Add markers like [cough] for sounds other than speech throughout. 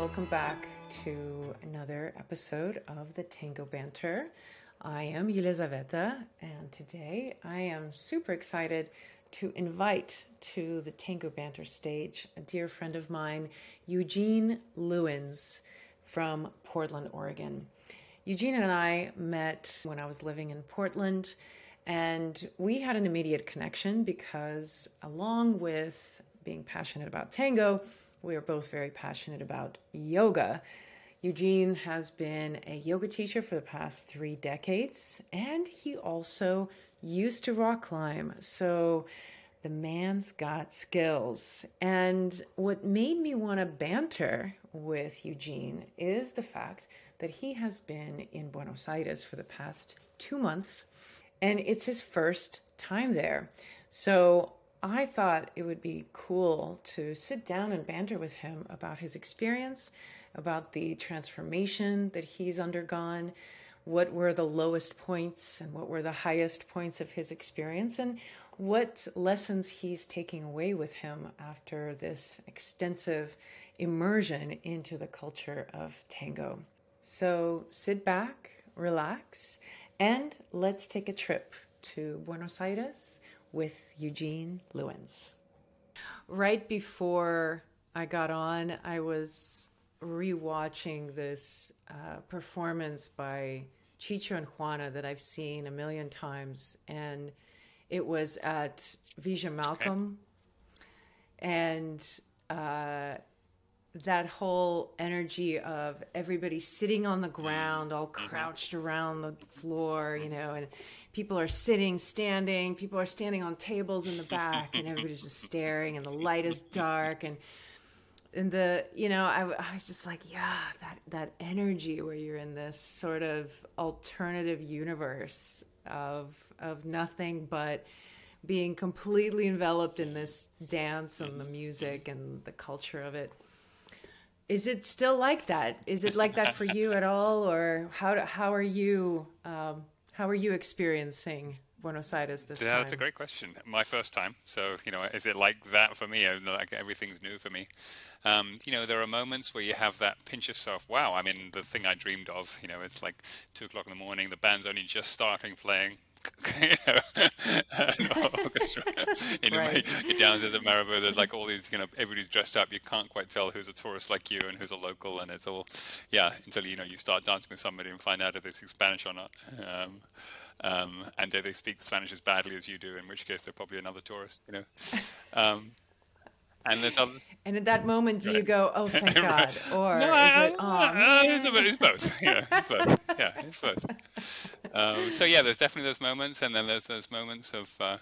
welcome back to another episode of the Tango Banter. I am Yelizaveta, and today I am super excited to invite to the Tango Banter stage a dear friend of mine, Eugene Lewins from Portland, Oregon. Eugene and I met when I was living in Portland, and we had an immediate connection because, along with being passionate about tango, we are both very passionate about yoga. Eugene has been a yoga teacher for the past three decades, and he also used to rock climb. So the man's got skills. And what made me want to banter with Eugene is the fact that he has been in Buenos Aires for the past two months, and it's his first time there. So I thought it would be cool to sit down and banter with him about his experience, about the transformation that he's undergone, what were the lowest points and what were the highest points of his experience, and what lessons he's taking away with him after this extensive immersion into the culture of tango. So sit back, relax, and let's take a trip to Buenos Aires with Eugene Lewins. Right before I got on, I was rewatching this uh, performance by Chicho and Juana that I've seen a million times, and it was at Villa Malcolm, okay. and uh, that whole energy of everybody sitting on the ground, all mm-hmm. crouched around the floor, you know, and people are sitting, standing, people are standing on tables in the back, and everybody's just staring, and the light is dark, and and the you know I, I was just like yeah that that energy where you're in this sort of alternative universe of of nothing but being completely enveloped in this dance and the music and the culture of it. Is it still like that? Is it like that for you at all or how how are you um, how are you experiencing Buenos Aires this time? yeah, time? That's a great question. My first time. So, you know, is it like that for me? Like everything's new for me. Um, you know, there are moments where you have that pinch yourself. Wow, I mean, the thing I dreamed of. You know, it's like two o'clock in the morning. The band's only just starting playing. You know, orchestra. you know, right. you're down to the Marabu. There's like all these, you know, everybody's dressed up. You can't quite tell who's a tourist like you and who's a local, and it's all, yeah, until you know you start dancing with somebody and find out if they speak Spanish or not. Um, um, and do they speak Spanish as badly as you do? In which case, they're probably another tourist. You know. Um, and there's other. [laughs] And at that moment, do you go, "Oh, thank [laughs] God," or no, is it, "Oh, it's, it's, both. [laughs] Yeah, it's both. Yeah, it's both. Um, so yeah, there's definitely those moments, and then there's those moments of. Uh,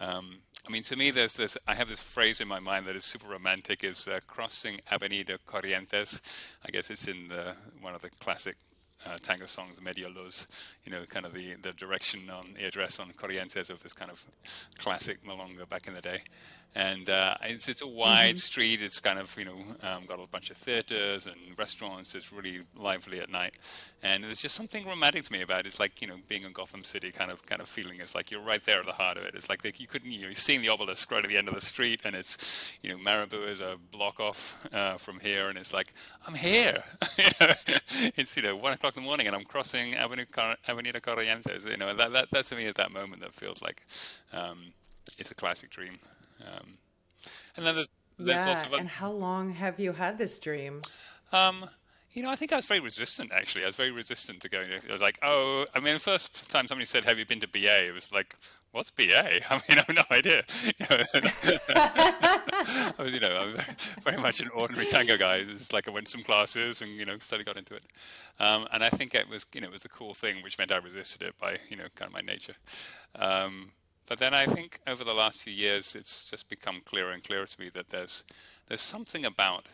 um, I mean, to me, there's this. I have this phrase in my mind that is super romantic: is uh, crossing Avenida Corrientes. I guess it's in the one of the classic uh, tango songs, Media Luz, you know, kind of the, the direction on the address on Corrientes of this kind of classic milonga back in the day and uh, it's, it's a wide mm-hmm. street. It's kind of you know um, got a bunch of theaters and restaurants. It's really lively at night, and there's just something romantic to me about it. It's like you know being in Gotham City kind of kind of feeling. It's like you're right there at the heart of it. It's like they, you couldn't you know seeing the obelisk right at the end of the street, and it's you know Marabu is a block off uh, from here, and it's like I'm here. [laughs] it's you know one o'clock in the morning, and I'm crossing Avenue Car- Avenida Corrientes. You know that, that that to me is that moment that feels like um, it's a classic dream. Um, and then there's, there's yeah, lots of. and how long have you had this dream? Um, you know, I think I was very resistant. Actually, I was very resistant to going. I was like, oh, I mean, the first time somebody said, "Have you been to BA?" It was like, "What's BA?" [laughs] I mean, I have no idea. [laughs] [laughs] I was, you know, I'm very, very much an ordinary tango guy. It's like I went to some classes and you know, slowly got into it. Um, and I think it was, you know, it was the cool thing, which meant I resisted it by, you know, kind of my nature. Um, but then I think over the last few years, it's just become clearer and clearer to me that there's there's something about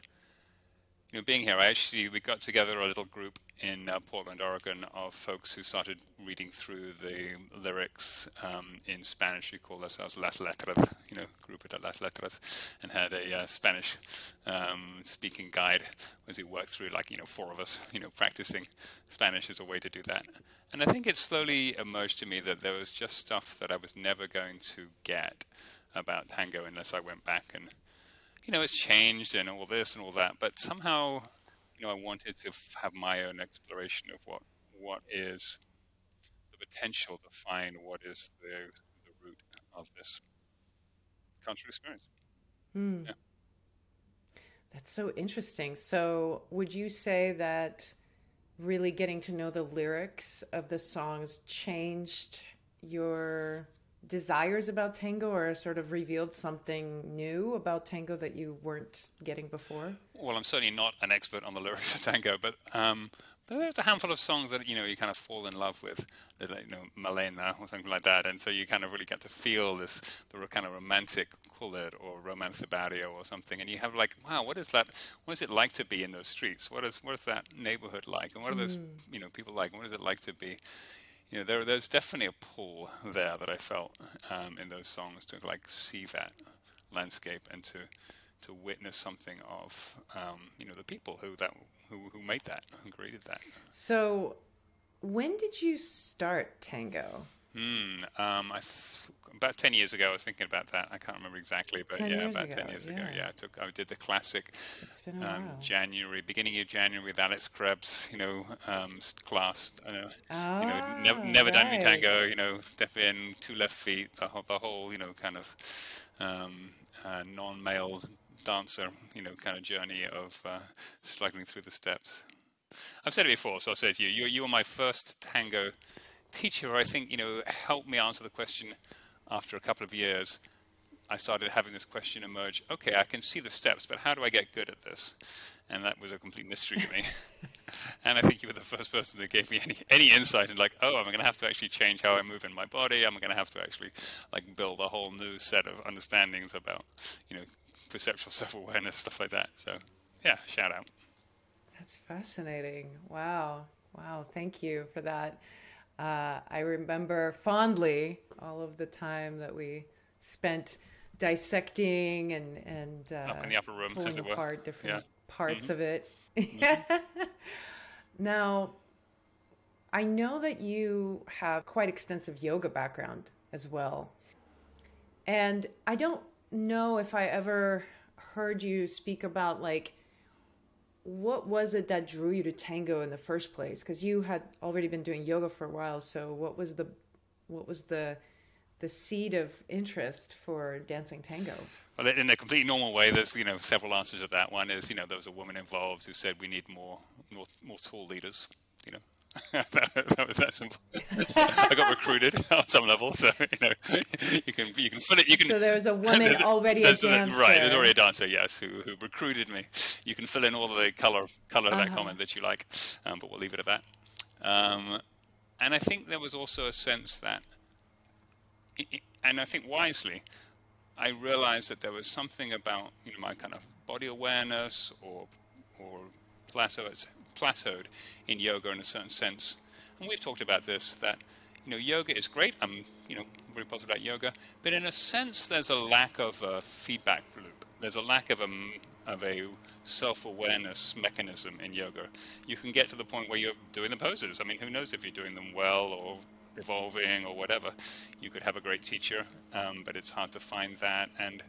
you know being here. I actually we got together a little group in uh, Portland, Oregon, of folks who started reading through the lyrics um, in Spanish. We call ourselves Las Letras, you know, group at Las Letras, and had a uh, Spanish um, speaking guide as we worked through, like you know, four of us, you know, practicing Spanish as a way to do that. And I think it slowly emerged to me that there was just stuff that I was never going to get about tango unless I went back and, you know, it's changed and all this and all that. But somehow you know, I wanted to f- have my own exploration of what what is the potential to find what is the the root of this cultural experience. Mm. Yeah. That's so interesting. So, would you say that really getting to know the lyrics of the songs changed your desires about tango or sort of revealed something new about tango that you weren't getting before? Well, I'm certainly not an expert on the lyrics of tango, but um, there's a handful of songs that you know you kind of fall in love with, like, you know, Malena or something like that, and so you kind of really get to feel this the kind of romantic, call it, or romance barrio or something, and you have like, wow, what is that? What is it like to be in those streets? What is what is that neighborhood like, and what are those mm. you know people like? And what is it like to be you know, there, there's definitely a pull there that I felt um, in those songs to like see that landscape and to to witness something of um, you know the people who that who who made that who created that. So, when did you start tango? Hmm. Um, I th- about ten years ago, I was thinking about that. I can't remember exactly, but yeah, about ago, ten years yeah. ago. Yeah, I took I did the classic. It's been a um. January, beginning of January, with Alex Krebs, you know, um, class. Uh, oh, you know, ah, never, never right. done any tango. You know, step in, two left feet, the whole, the whole you know, kind of um, uh, non-male dancer, you know, kind of journey of uh, struggling through the steps. I've said it before, so I'll say it to you. You, you were my first tango teacher, I think, you know, helped me answer the question after a couple of years. I started having this question emerge. Okay, I can see the steps, but how do I get good at this? And that was a complete mystery to me. [laughs] and I think you were the first person that gave me any any insight in like, oh, I'm going to have to actually change how I move in my body. I'm going to have to actually like build a whole new set of understandings about, you know, perceptual [laughs] self-awareness, stuff like that. So, yeah, shout out. That's fascinating. Wow, wow. Thank you for that. Uh, I remember fondly all of the time that we spent dissecting and and uh, up in the upper room, pulling apart different yeah. parts mm-hmm. of it. Mm-hmm. [laughs] now, I know that you have quite extensive yoga background as well, and I don't know if I ever heard you speak about like what was it that drew you to tango in the first place? Because you had already been doing yoga for a while. So what was the what was the the seed of interest for dancing tango? Well, in a completely normal way, there's you know several answers to that. One is you know there was a woman involved who said we need more more, more tall leaders. You know, that, that, was that simple. [laughs] I got recruited [laughs] on some level, so you know you can you can fill it. You can. So there was a [laughs] woman already a dancer. right, there's already a dancer, yes, who, who recruited me. You can fill in all the color color of uh-huh. that comment that you like, um, but we'll leave it at that. Um, and I think there was also a sense that, it, and I think wisely, I realized that there was something about you know my kind of body awareness or or plateau plateaued in yoga in a certain sense. And we've talked about this that you know yoga is great. I'm you know very positive about yoga, but in a sense there's a lack of a feedback loop. There's a lack of a of a self-awareness mechanism in yoga. You can get to the point where you're doing the poses. I mean, who knows if you're doing them well or evolving or whatever. You could have a great teacher, um, but it's hard to find that and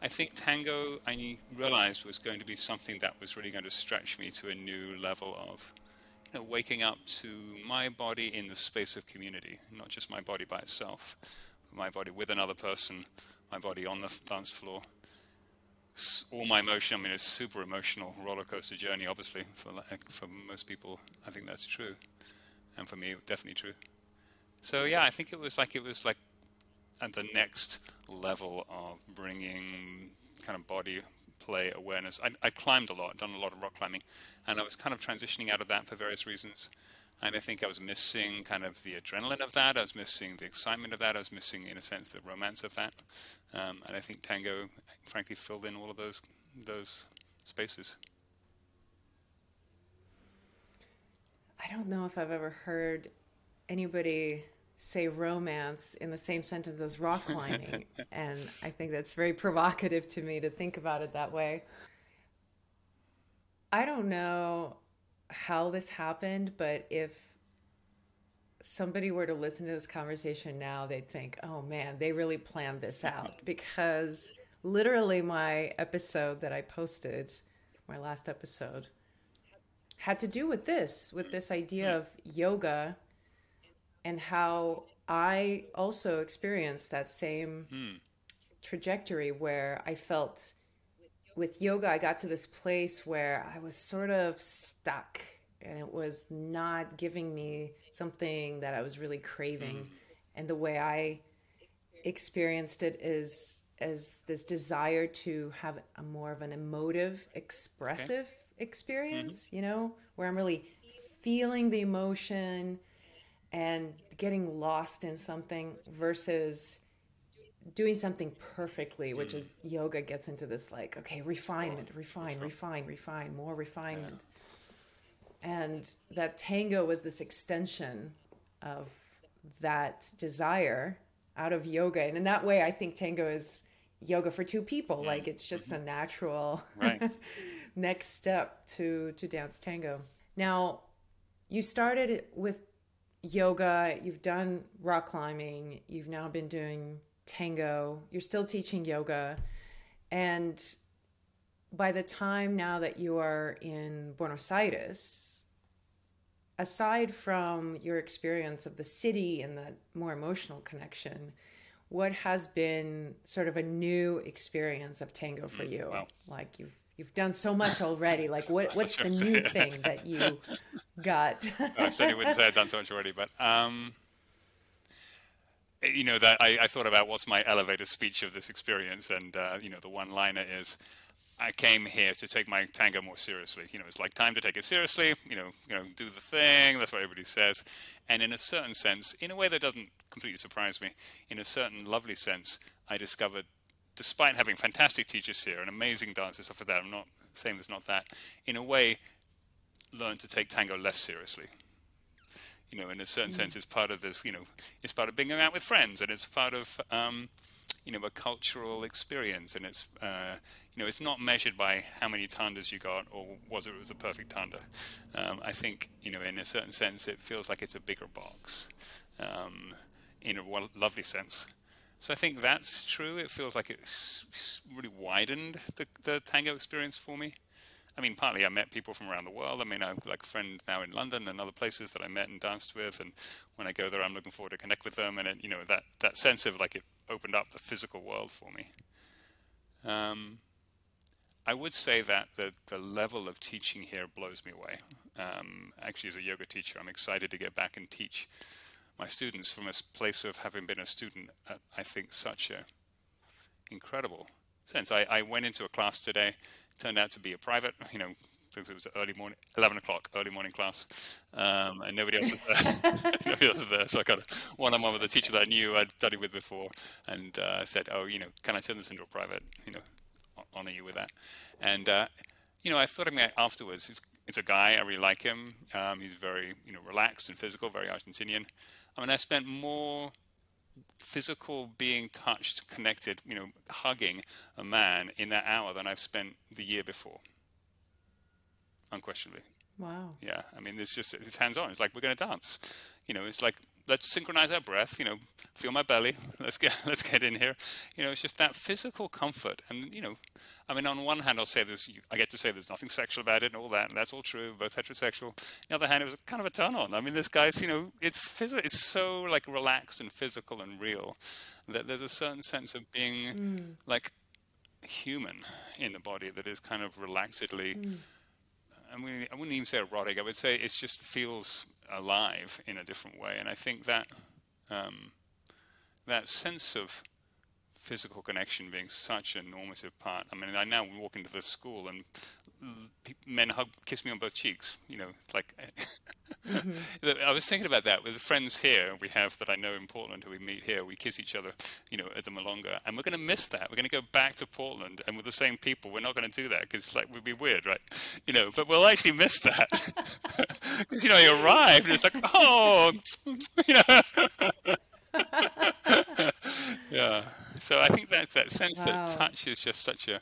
I think tango, I realized, was going to be something that was really going to stretch me to a new level of you know, waking up to my body in the space of community, not just my body by itself, my body with another person, my body on the dance floor. All my emotion, I mean, it's super emotional roller coaster journey, obviously, for, like, for most people, I think that's true. And for me, definitely true. So, yeah, I think it was like, it was like at the next level of bringing kind of body play awareness. I, I climbed a lot, done a lot of rock climbing, and I was kind of transitioning out of that for various reasons. And I think I was missing kind of the adrenaline of that. I was missing the excitement of that. I was missing, in a sense, the romance of that. Um, and I think tango, frankly, filled in all of those those spaces. I don't know if I've ever heard anybody say romance in the same sentence as rock climbing. [laughs] and I think that's very provocative to me to think about it that way. I don't know how this happened, but if somebody were to listen to this conversation now, they'd think, oh man, they really planned this [laughs] out. Because literally, my episode that I posted, my last episode, had to do with this, with this idea hmm. of yoga and how I also experienced that same Mm. trajectory where I felt with yoga, I got to this place where I was sort of stuck and it was not giving me something that I was really craving. And the way I experienced it is as this desire to have a more of an emotive, expressive experience, you know, where I'm really feeling the emotion and getting lost in something versus doing something perfectly, which is mm. yoga gets into this like, okay, refinement, refine, refine, refine, more refinement. And that tango was this extension of that desire out of yoga. And in that way, I think tango is yoga for two people. Mm. Like it's just mm-hmm. a natural Right. [laughs] next step to to dance tango. Now, you started with yoga, you've done rock climbing, you've now been doing tango, you're still teaching yoga, and by the time now that you are in Buenos Aires, aside from your experience of the city and the more emotional connection, what has been sort of a new experience of tango for mm, you? wow. Like you've you've done so much already. Like what [laughs] what's the new thing that you got? [laughs] I certainly wouldn't say I've done so much already, but um, you know that I, I thought about what's my elevator speech of this experience, and uh, you know the one-liner is, "I came here to take my tango more seriously." You know, it's like time to take it seriously. You know, you know, do the thing. That's what everybody says, and in a certain sense, in a way that doesn't completely surprise me, in a certain lovely sense, I discovered. Despite having fantastic teachers here and amazing dancers, stuff like that, I'm not saying there's not that. In a way, learn to take tango less seriously. You know, in a certain sense, it's part of this. You know, it's part of being out with friends, and it's part of um, you know a cultural experience, and it's uh, you know it's not measured by how many tandas you got or was it was the perfect tanda. Um, I think you know in a certain sense, it feels like it's a bigger box, um, in a lovely sense. So I think that's true. It feels like it's really widened the, the tango experience for me. I mean, partly I met people from around the world. I mean, I've like a friend now in London and other places that I met and danced with, and when I go there, I'm looking forward to connect with them. And it, you know, that that sense of like it opened up the physical world for me. Um, I would say that the the level of teaching here blows me away. Um, actually, as a yoga teacher, I'm excited to get back and teach my students from a place of having been a student. At, I think such a incredible sense. I, I went into a class today, turned out to be a private, you know, because it was early morning, 11 o'clock, early morning class, um, and nobody else was there. [laughs] [laughs] nobody else was there. So I got one-on-one with a teacher that I knew I'd studied with before, and uh, said, "Oh, you know, can I turn this into a private? You know, honor you with that." And uh, you know, I thought of me afterwards. It's, a guy. I really like him. Um, he's very, you know, relaxed and physical, very Argentinian. I mean, I spent more physical being touched, connected, you know, hugging a man in that hour than I've spent the year before. Unquestionably. wow. Yeah. I mean, it's just, it's hands on. It's like, we're going to dance. You know, it's like, let's synchronize our breath, you know, feel my belly. [laughs] Let's get, let's get in here. You know, it's just that physical comfort. And, you know, I mean, on one hand, I'll say there's, I get to say there's nothing sexual about it and all that. And that's all true, both heterosexual. On the other hand, it was kind of a turn on. I mean, this guy's, you know, it's physical, it's so like relaxed and physical and real that there's a certain sense of being mm. like human in the body that is kind of relaxedly. Mm. I mean, I wouldn't even say erotic. I would say it just feels alive in a different way, and I think that um, that sense of physical connection being such a normative part. I mean, I now walk into the school and men hug, kiss me on both cheeks. You know, it's like mm-hmm. [laughs] I was thinking about that with the friends here we have that I know in Portland who we meet here. We kiss each other, you know, at the Milonga, and we're going to miss that. We're going to go back to Portland, and with the same people, we're not going to do that because it's like we'd be weird, right? You know, but we'll actually miss that [laughs] because you know you arrive and it's like, oh, [laughs] you know. [laughs] yeah. So I think that's that sense Wow. that touch is just such a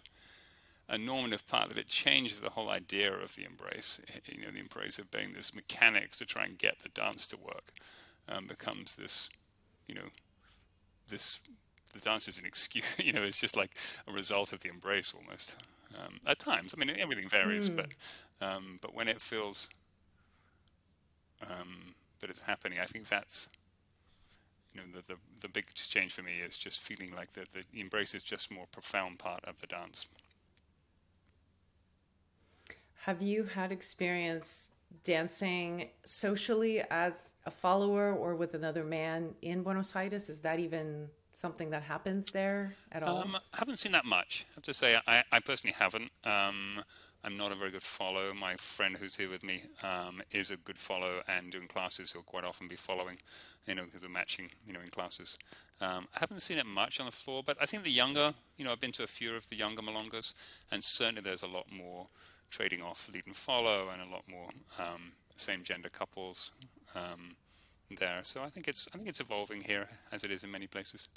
a normative part that it changes the whole idea of the embrace. You know, the embrace of being this mechanics to try and get the dance to work um, becomes this, you know, this the dance is an excuse. [laughs] You know, it's just like a result of the embrace almost. Um, at times, I mean, everything varies, mm. but um, but when it feels um, that it's happening, I think that's you know the, the the big change for me is just feeling like the the embrace is just more profound part of the dance. Have you had experience dancing socially as a follower or with another man in Buenos Aires? Is that even something that happens there at all? Um, I haven't seen that much. I have to say, I, I personally haven't. Um, I'm not a very good follow. My friend who's here with me um, is a good follow and doing classes. He'll quite often be following, you know, because of matching, you know, in classes. Um, I haven't seen it much on the floor, but I think the younger, you know, I've been to a few of the younger Milongas, and certainly there's a lot more trading off lead and follow, and a lot more um, same gender couples um, there. So I think it's I think it's evolving here as it is in many places.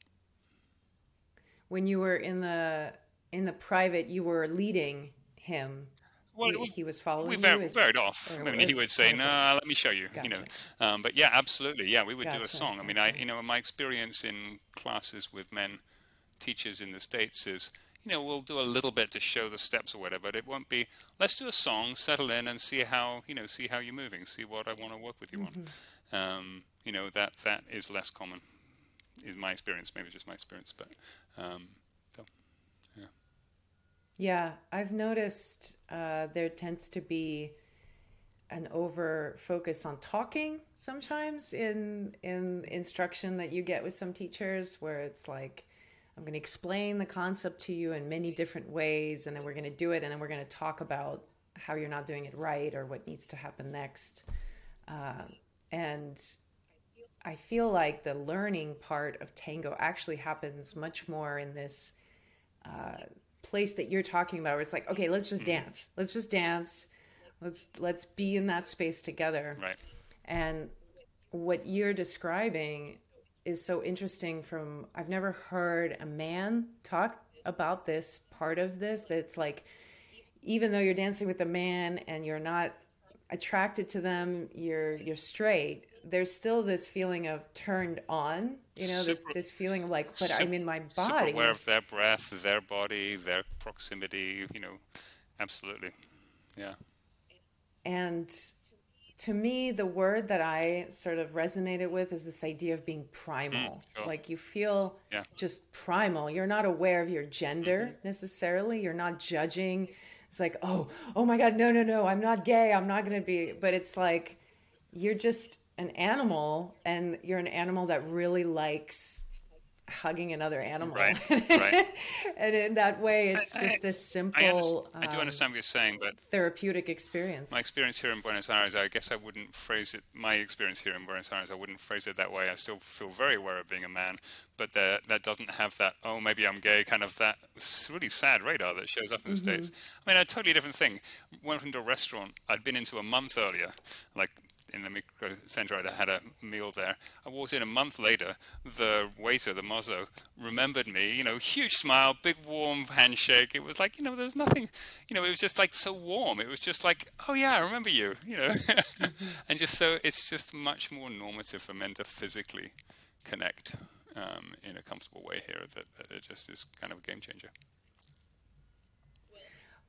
When you were in the in the private, you were leading him. Well, he, he was following we very, varied off. I mean, he would say, "No, nah, let me show you." Gotcha. You know, um, but yeah, absolutely, yeah, we would gotcha. do a song. I mean, I you know, my experience in classes with men teachers in the states is you know, we'll do a little bit to show the steps or whatever, but it won't be, let's do a song, settle in and see how, you know, see how you're moving, see what I want to work with you mm-hmm. on. Um, you know, that, that is less common, is my experience, maybe just my experience, but, um. Yeah, I've noticed uh, there tends to be an over focus on talking sometimes in in instruction that you get with some teachers where it's like I'm going to explain the concept to you in many different ways, and then we're going to do it, and then we're going to talk about how you're not doing it right or what needs to happen next. Uh, and I feel like the learning part of tango actually happens much more in this uh, place that you're talking about, where it's like, okay, let's just mm-hmm. dance, let's just dance, let's let's be in that space together. Right. And what you're describing is so interesting from I've never heard a man talk about this part of this that it's like even though you're dancing with a man and you're not attracted to them you're you're straight there's still this feeling of turned on you know super, this this feeling of like but super, i'm in my body super aware of their breath their body their proximity you know absolutely yeah and to me, the word that I sort of resonated with is this idea of being primal. Mm, sure. Like you feel yeah. just primal. You're not aware of your gender mm-hmm. necessarily. You're not judging. It's like, oh, oh my God, no, no, no, I'm not gay. I'm not going to be. But it's like you're just an animal and you're an animal that really likes hugging another animal. Right. right. [laughs] and in that way, it's I, just this simple. I, I do understand what you're saying, but therapeutic experience. My experience here in Buenos Aires, I guess I wouldn't phrase it. My experience here in Buenos Aires, I wouldn't phrase it that way. I still feel very aware of being a man, but that that doesn't have that. Oh, maybe I'm gay. Kind of that really sad radar that shows up in the mm-hmm. states. I mean, a totally different thing. Went into a restaurant I'd been into a month earlier, like in the micro center. I had a meal there. I walked in a month later. The waiter, the mozo, remembered me. You know, huge smile, big warm handshake. It was like you know, there was nothing. You know, it was just like so warm. It was just like, oh yeah, I remember you. You know, [laughs] and just so it's just much more normative for men to physically connect um, in a comfortable way here. That, that it just is kind of a game changer.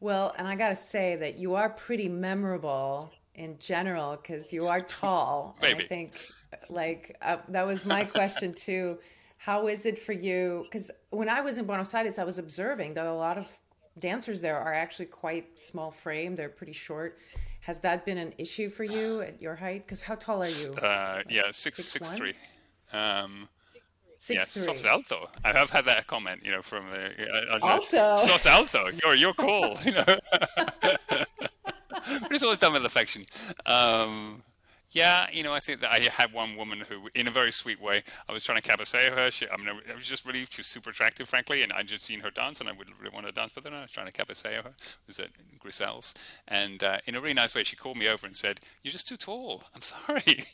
Well, and I got to say that you are pretty memorable in general because you are tall. [laughs] I think like uh, that was my question too. How is it for you? Because when I was in Buenos Aires, I was observing that a lot of dancers there are actually quite small frame. They're pretty short. Has that been an issue for you at your height? Because how tall are you? Uh, yeah, six six, six three. Um, Six yeah, sos alto. I have had that comment, you know, from uh, alto. Sos alto. You're you're cool, [laughs] you know. [laughs] but it's always done with affection. Um, yeah, you know, I think that I had one woman who, in a very sweet way, I was trying to cabeceo her. She, I mean, it was just really, she was super attractive, frankly, and I'd just seen her dance, and I would really want to dance with her. And I was trying to cabeceo her. It was at Grisel's, and uh, in a really nice way, she called me over and said, "You're just too tall. I'm [laughs] sorry."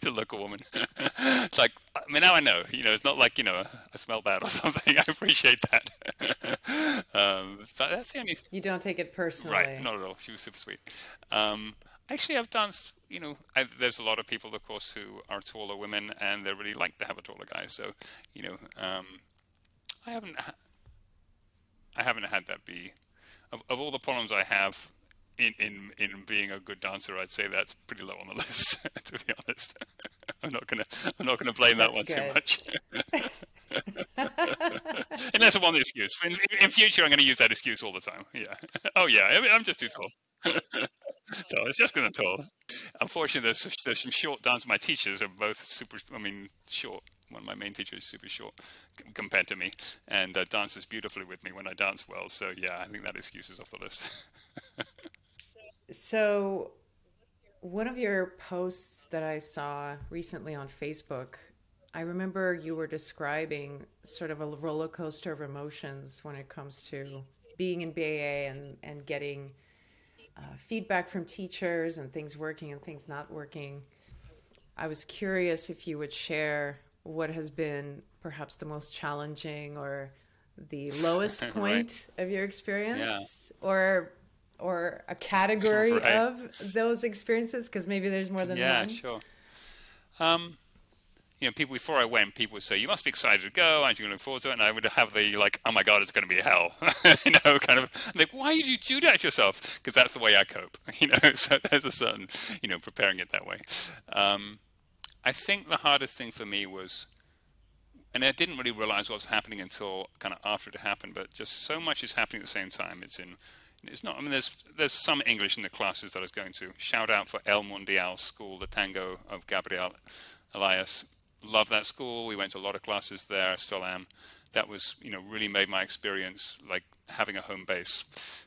to local woman. it's [laughs] like, I mean, now I know. You know, it's not like you know, I smell bad or [laughs] something. I appreciate that. um, but that's the only. You don't take it personally, right? Not at all. She was super sweet. Um, Actually, I've danced. You know, I've, there's a lot of people, of course, who are taller women, and they really like to have a taller guy. So, you know, um, I haven't, I haven't had that be of, of all the problems I have in, in in being a good dancer, I'd say that's pretty low on the [laughs] list. to be honest, [laughs] I'm not gonna I'm not gonna blame that's that one good. too much. [laughs] Unless I want the excuse. In, in, future, I'm going to use that excuse all the time. Yeah. Oh yeah, I mean, I'm just too tall. So it's just because I'm tall. Unfortunately, there's, there's some short dance. My teachers are both super. I mean, short one of my main teachers is super short compared to me and uh, dances beautifully with me when I dance well. So yeah, I think that excuse is off the list. so one of your posts that I saw recently on Facebook, I remember you were describing sort of a roller coaster of emotions when it comes to being in BA and, and getting uh, feedback from teachers and things working and things not working. I was curious if you would share what has been perhaps the most challenging or the [laughs] lowest point right. of your experience yeah. or or a category right. of those experiences because maybe there's more than yeah, one yeah sure um, you know people before i went people would say you must be excited to go aren't you going to look forward to it and i would have the like oh my god it's going to be hell [laughs] you know kind of like why did you do that yourself because that's the way i cope [laughs] you know so there's a certain you know preparing it that way um, I think the hardest thing for me was, and I didn't really realize what was happening until kind of after it happened, but just so much is happening at the same time. It's in, it's not, I mean, there's, there's some English in the classes that I was going to. Shout out for El Mundial School, the tango of Gabriel Elias. Love that school. We went to a lot of classes there, still am. That was, you know, really made my experience like having a home base.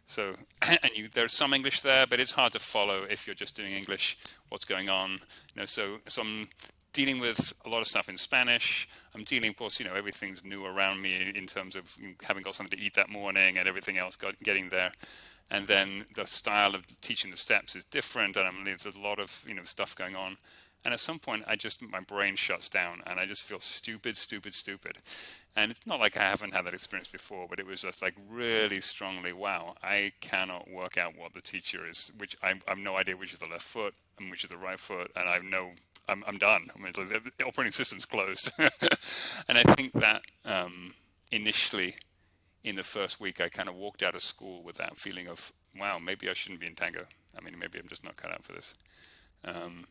So, [clears throat] and you, there's some English there, but it's hard to follow if you're just doing English. What's going on? You know, so so I'm dealing with a lot of stuff in Spanish. I'm dealing, of course, you know, everything's new around me in terms of having got something to eat that morning and everything else got, getting there. And then the style of teaching the steps is different, and there's a lot of you know stuff going on. And at some point, I just my brain shuts down, and I just feel stupid, stupid, stupid. And it's not like I haven't had that experience before, but it was just like really strongly, wow, I cannot work out what the teacher is, which I, I have no idea which is the left foot and which is the right foot, and I have no, I'm, I'm done. I mean, the operating system's closed. [laughs] and I think that um, initially, in the first week, I kind of walked out of school with that feeling of, wow, maybe I shouldn't be in tango. I mean, maybe I'm just not cut out for this. Um,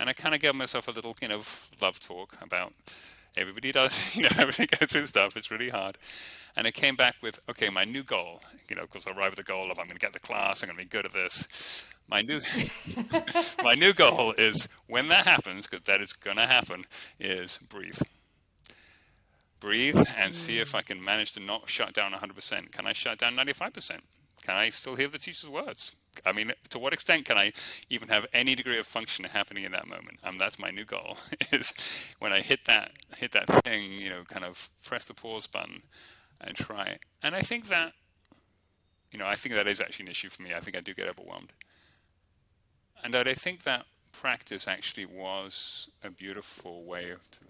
and I kind of gave myself a little, you know, love talk about Everybody does, [laughs] you know, everybody go through stuff. It's really hard. And I came back with, okay, my new goal, you know, because I arrived at the goal of I'm going to get the class, I'm going to be good at this. My new, [laughs] my new goal is when that happens, because that is going to happen, is breathe. Breathe and see if I can manage to not shut down 100%. Can I shut down 95%? Can I still hear the teacher's words? I mean, to what extent can I even have any degree of function happening in that moment? Um, that's my new goal. [laughs] Is when I hit that hit that thing, you know, kind of press the pause button and try. And I think that, you know, I think that is actually an issue for me. I think I do get overwhelmed, and I think that practice actually was a beautiful way of, to,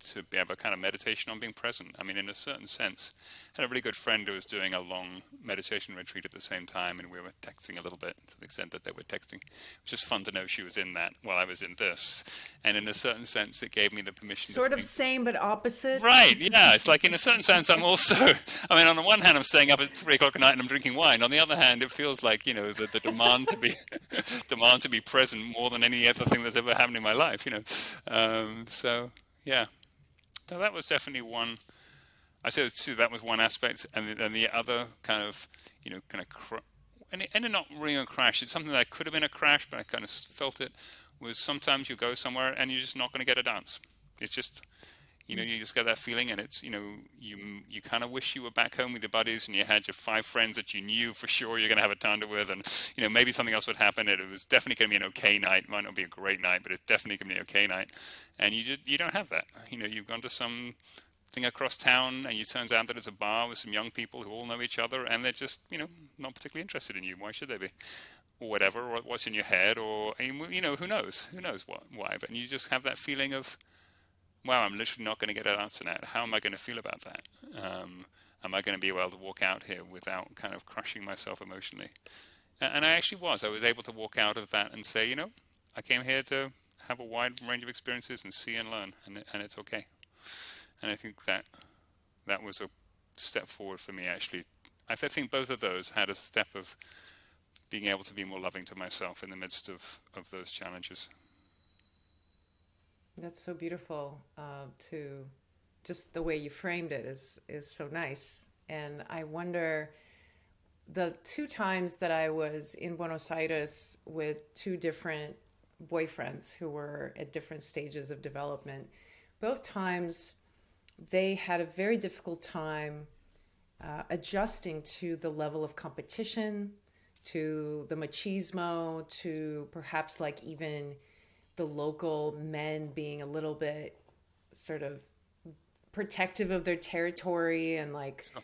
to be able a kind of meditation on being present. I mean, in a certain sense, I had a really good friend who was doing a long meditation retreat at the same time, and we were texting a little bit to the extent that they were texting. It was just fun to know she was in that while I was in this, and in a certain sense, it gave me the permission. Sort of same but opposite. Right? Yeah. It's like in a certain sense, I'm also. I mean, on the one hand, I'm staying up at three o'clock at night and I'm drinking wine. On the other hand, it feels like you know the, the demand to be [laughs] demand to be present more than any other thing that's ever happened in my life. You know, um, so yeah. So that was definitely one. I said too, that was one aspect, and then the other kind of, you know, kind of, cr- and it ended not really a crash. It's something that could have been a crash, but I kind of felt it. Was sometimes you go somewhere and you're just not going to get a dance. It's just you know, you just get that feeling, and it's you know, you you kind of wish you were back home with your buddies, and you had your five friends that you knew for sure you're going to have a tanda with, and you know, maybe something else would happen. It, was definitely going to be an okay night. Might not be a great night, but it's definitely going to be an okay night. And you just, you don't have that. You know, you've gone to some thing across town, and it turns out that it's a bar with some young people who all know each other, and they're just you know not particularly interested in you. Why should they be? Or whatever, or what's in your head, or you know, who knows? Who knows what? Why? But you just have that feeling of wow, I'm literally not going to get an answer now. How am I going to feel about that? Um, am I going to be able to walk out here without kind of crushing myself emotionally? And I actually was. I was able to walk out of that and say, you know, I came here to have a wide range of experiences and see and learn, and, and it's okay. And I think that that was a step forward for me. Actually, I think both of those had a step of being able to be more loving to myself in the midst of, of those challenges. That's so beautiful. Uh, to just the way you framed it is is so nice, and I wonder the two times that I was in Buenos Aires with two different boyfriends who were at different stages of development, both times they had a very difficult time uh, adjusting to the level of competition, to the machismo, to perhaps like even the local men being a little bit sort of protective of their territory and like oh.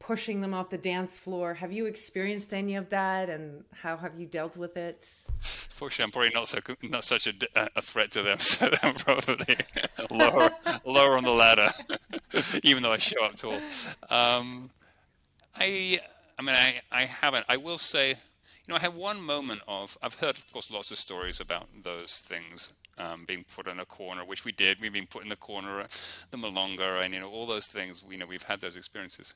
pushing them off the dance floor. Have you experienced any of that, and how have you dealt with it? Fortunately, I'm probably not so not such a, a threat to them, [laughs] so I'm probably lower lower on the ladder, [laughs] even though I show up tall. Um, I I mean I I haven't. I will say you know, I had one moment of, I've heard, of course, lots of stories about those things um, being put in a corner, which we did. We've been put in the corner, uh, the Milonga, and, you know, all those things. You know, we've had those experiences.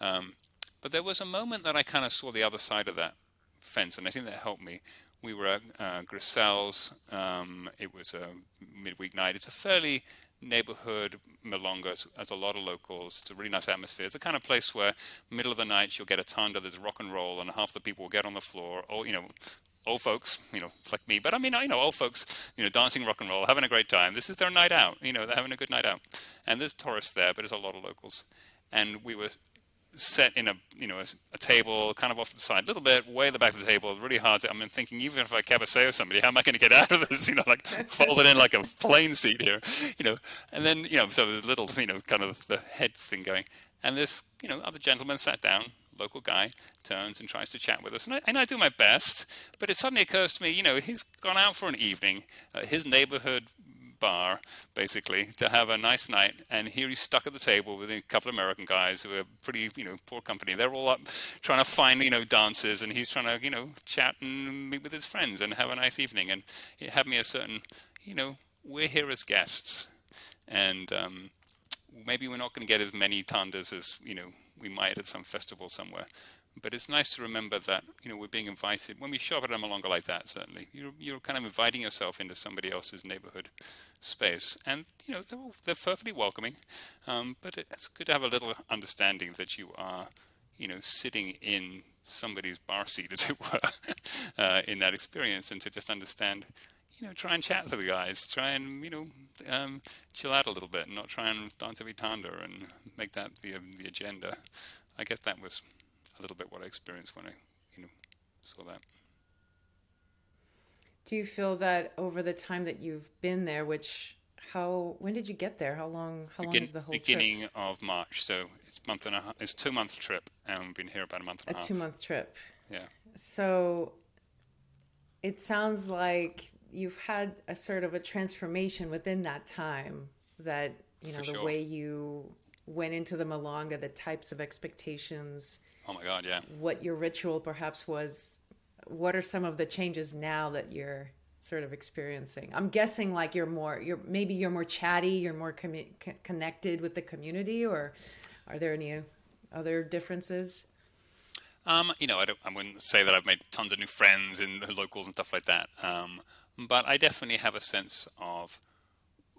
Um, but there was a moment that I kind of saw the other side of that fence, and I think that helped me. We were at uh, Grisels. Um, it was a midweek night. It's a fairly neighborhood milongas as a lot of locals. It's a really nice atmosphere. It's a kind of place where middle of the night you'll get a tanda, there's rock and roll, and half the people will get on the floor. Or you know, old folks, you know, like me, but I mean, you know, old folks, you know, dancing rock and roll, having a great time. This is their night out. You know, they're having a good night out. And there's tourists there, but there's a lot of locals. And we were set in a you know a, a, table kind of off to the side a little bit way at the back of the table really hard to, i'm thinking even if i cabeceo somebody how am i going to get [laughs] out of this? You know like [laughs] folded in like a plane seat here you know. And then you know so there's a little you know kind of the head thing going. And this you know other gentleman sat down local guy turns and tries to chat with us. And I, and I do my best but it suddenly occurs to me you know he's gone out for an evening. Uh, his neighborhood bar, basically, to have a nice night. And here he's stuck at the table with a couple of American guys who are pretty, you know, poor company. They're all up trying to find, you know, dances, and he's trying to, you know, chat and meet with his friends and have a nice evening. And it had me a certain, you know, we're here as guests, and um, maybe we're not going to get as many tandas as you know we might at some festival somewhere. But it's nice to remember that you know we're being invited when we show up at a Milonga like that. Certainly, you're you're kind of inviting yourself into somebody else's neighborhood space, and you know they're they're perfectly welcoming. Um, but it's good to have a little understanding that you are, you know, sitting in somebody's bar seat, as it were, [laughs] uh, in that experience, and to just understand you know, try and chat to the guys. Try and you know, um, chill out a little bit, and not try and dance every tanda and make that the the agenda. I guess that was a little bit what I experienced when I, you know, saw that. Do you feel that over the time that you've been there, which how when did you get there? How long? How Begin, long is the whole beginning trip? of March? So it's month and a half. It's two month trip, and we've been here about a month and a, a half. A two month trip. Yeah. So it sounds like you've had a sort of a transformation within that time. That you know For the sure. way you went into the milonga, the types of expectations Oh my God, yeah. What your ritual perhaps was. What are some of the changes now that you're sort of experiencing? I'm guessing like you're more, you're maybe you're more chatty, you're more com- connected with the community, or are there any other differences? Um, you know, I, don't, I wouldn't say that I've made tons of new friends in the locals and stuff like that. Um, but I definitely have a sense of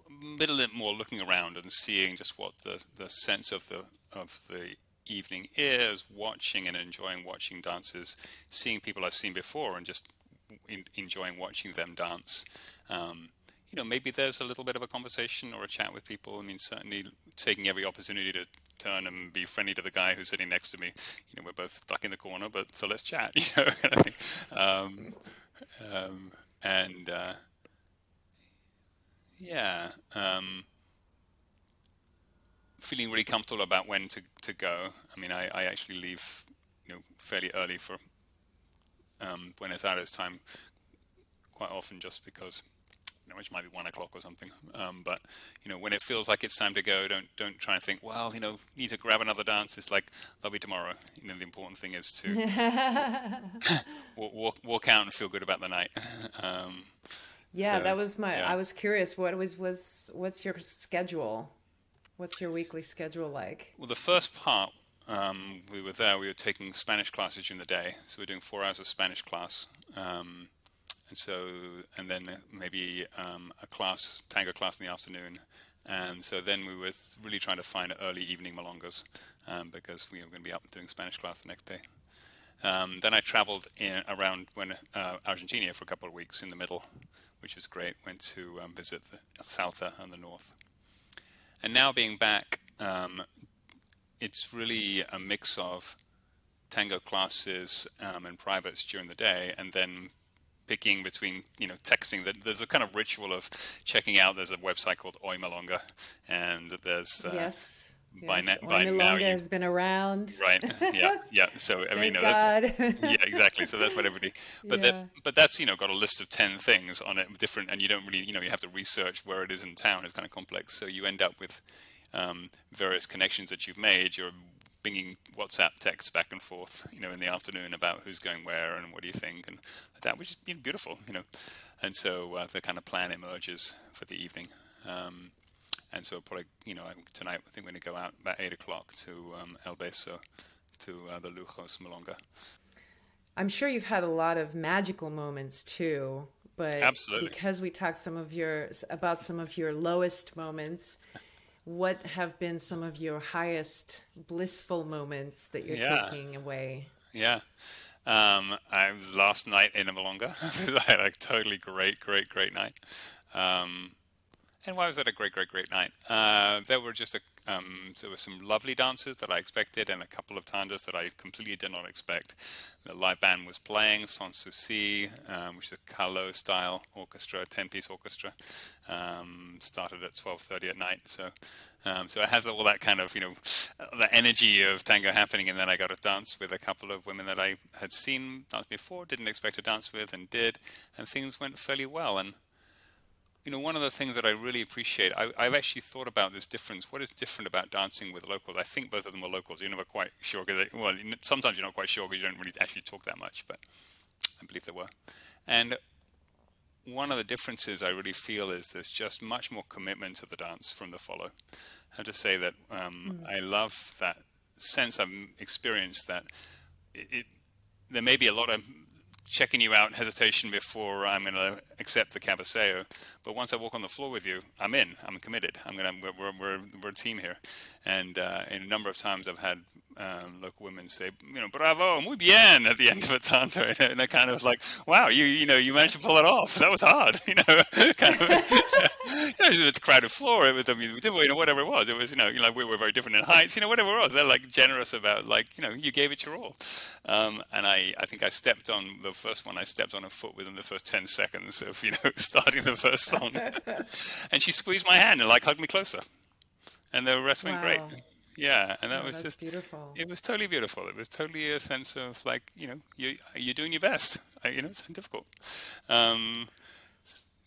a little bit more looking around and seeing just what the, the sense of the of the evening is watching and enjoying watching dances, seeing people I've seen before and just in, enjoying watching them dance. Um, you know, maybe there's a little bit of a conversation or a chat with people. I mean, certainly taking every opportunity to turn and be friendly to the guy who's sitting next to me. You know, we're both stuck in the corner, but so let's chat. [laughs] You know, um, um, and uh, yeah. Um, feeling really comfortable about when to, to go. I mean, I, I actually leave, you know, fairly early for um, Buenos Aires time quite often just because, you know, which might be one o'clock or something. Um, but you know, when it feels like it's time to go, don't don't try and think, well, you know, need to grab another dance. It's like that'll be tomorrow. You know, the important thing is to [laughs] walk, walk, walk out and feel good about the night. [laughs] Um, yeah, so, that was my. Yeah. I was curious. What was was what's your schedule? What's your weekly schedule like? Well, the first part, um, we were there, we were taking Spanish classes during the day. So we are doing four hours of Spanish class. Um, and so, and then maybe um, a class, tango class in the afternoon. And so then we were really trying to find early evening milongas um, because we were going to be up doing Spanish class the next day. Um, then I traveled in around when uh, Argentina for a couple of weeks in the middle, which was great. Went to um, visit the Salta and the north. And now being back, um, it's really a mix of tango classes um, and privates during the day, and then picking between you know texting. There's a kind of ritual of checking out. There's a website called Hoy Milonga, and there's uh, yes by, na- by now you, has been around. Right. Yeah yeah. So i mean no, [laughs] yeah exactly. So that's what everybody but yeah. that but that's you know got a list of 10 things on it different and you don't really you know you have to research where it is in town. It's kind of complex. So you end up with um, various connections that you've made. You're binging whatsapp texts back and forth you know in the afternoon about who's going where and what do you think and that which is beautiful you know. And so uh, the kind of plan emerges for the evening. Um, and so probably you know tonight I think we're going to go out about eight o'clock to um, El Beso, to uh, the Lujos Milonga. I'm sure you've had a lot of magical moments too, but Absolutely. because we talked some of your about some of your lowest moments, what have been some of your highest blissful moments that you're yeah. taking away? Yeah. Um, I was last night in a Milonga. [laughs] I had a totally great, great, great night. Um, and why was that a great, great, great night? Uh, there were just a, um, there were some lovely dances that I expected, and a couple of tandas that I completely did not expect. The live band was playing Sans Souci, um, which is a Caló style orchestra, ten-piece orchestra. Um, started at 12:30 at night, so um, so it has all that kind of you know the energy of tango happening. And then I got to dance with a couple of women that I had seen dance before, didn't expect to dance with, and did, and things went fairly well. And you know, one of the things that I really appreciate, I, have actually thought about this difference. What is different about dancing with locals? I think both of them are locals. You're never quite sure. Cause they, well, sometimes you're not quite sure because you don't really actually talk that much, but I believe they were. And one of the differences I really feel is there's just much more commitment to the dance from the follow. I have to say that um, mm. I love that sense I've experienced that it, it, there may be a lot of checking you out hesitation before I'm going to accept the cabeceo. But once I walk on the floor with you, I'm in. I'm committed. I'm to. We're we're we're a team here, and uh, a number of times I've had um, local women say, you know, bravo, muy bien at the end of a tanda, and they're kind of like, wow, you you know, you managed to pull it off. That was hard, [laughs] you know. kind of, [laughs] you know, it's a crowded floor. It was, I mean, you know, whatever it was. It was, you know, you know, we were very different in heights, you know, whatever it was. They're like generous about, like, you know, you gave it your all. Um, and I, I think I stepped on the first one. I stepped on a foot within the first ten seconds of, you know, [laughs] starting the first song, and she squeezed my hand and like hugged me closer, and the rest wow. went great. Yeah, and that oh, was just beautiful. It was totally beautiful. It was totally a sense of like you know you you're doing your best. you know, it's difficult. Um,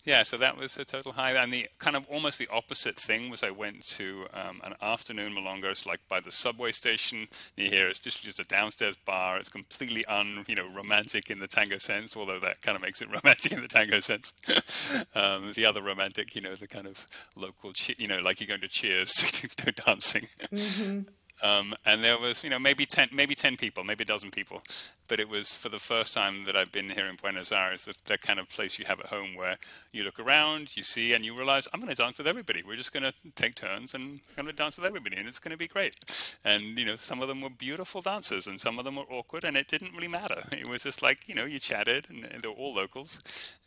yeah, so that was a total high. And the kind of almost the opposite thing was I went to um, an afternoon milonga. It's like by the subway station near here. It's just just a downstairs bar. It's completely un you know romantic in the tango sense, although that kind of makes it [laughs] romantic in the tango sense. [laughs] um, the other romantic, you know, the kind of local, you know, like you're going to Cheers [laughs] to do dancing. Mm-hmm. Um, and there was, you know, maybe ten, maybe ten people, maybe a dozen people, but it was for the first time that I've been here in Buenos Aires, the, the kind of place you have at home where you look around, you see, and you realize I'm going to dance with everybody. We're just going to take turns and I'm going to dance with everybody, and it's going to be great. And you know, some of them were beautiful dancers, and some of them were awkward, and it didn't really matter. [laughs] It was just like, you know, you chatted, and, they were all locals,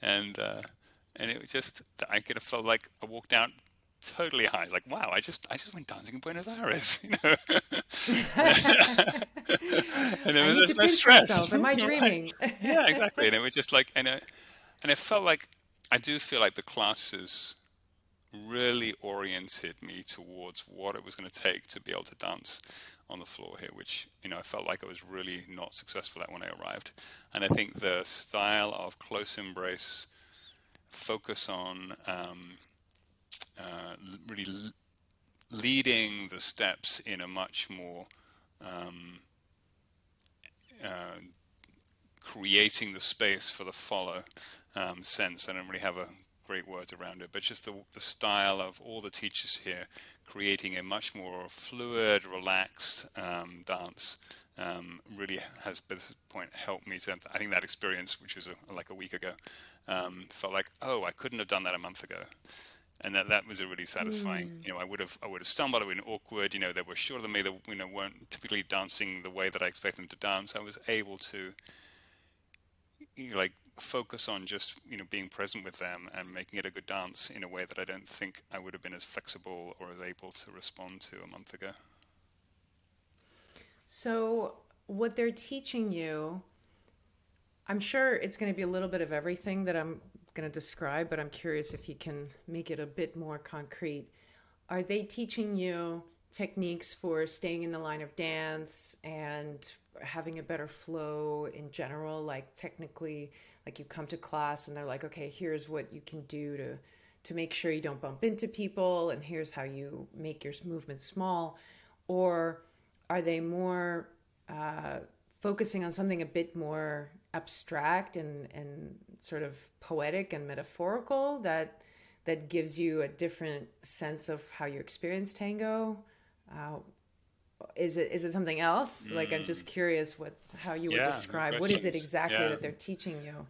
and. Uh, and it was just I could have felt like I walked out totally high. Like, wow, I just I just went dancing in Buenos Aires, [laughs] you know. [laughs] and there was no stress. Myself. Am I [laughs] dreaming? yeah, exactly. And it was just like, and it, and it felt like I do feel like the classes really oriented me towards what it was going to take to be able to dance on the floor here, which you know I felt like I was really not successful at when I arrived. And I think the style of close embrace, focus on um, uh, really leading the steps in a much more um, uh, creating the space for the follow um, sense. I don't really have a great words around it, but just the, the style of all the teachers here creating a much more fluid, relaxed um, dance um, really has, at this point, helped me to. I think that experience, which was a, like a week ago, um, felt like, oh, I couldn't have done that a month ago and that that was a really satisfying. Mm. You know, I would have I would have stumbled, I would have been awkward. You know, they were shorter than me. They you know weren't typically dancing the way that I expect them to dance. I was able to you know, like focus on just you know being present with them and making it a good dance in a way that I don't think I would have been as flexible or as able to respond to a month ago. So what they're teaching you, I'm sure it's going to be a little bit of everything that I'm going to describe, but I'm curious if you can make it a bit more concrete. Are they teaching you techniques for staying in the line of dance and having a better flow in general? Like technically, like you come to class and they're like, okay, here's what you can do to to make sure you don't bump into people, and here's how you make your movements small, or are they more uh, focusing on something a bit more abstract and and sort of poetic and metaphorical that that gives you a different sense of how you experience tango uh, is it is it something else mm. like i'm just mm. curious what how you yeah, would describe what is it exactly yeah. that they're teaching you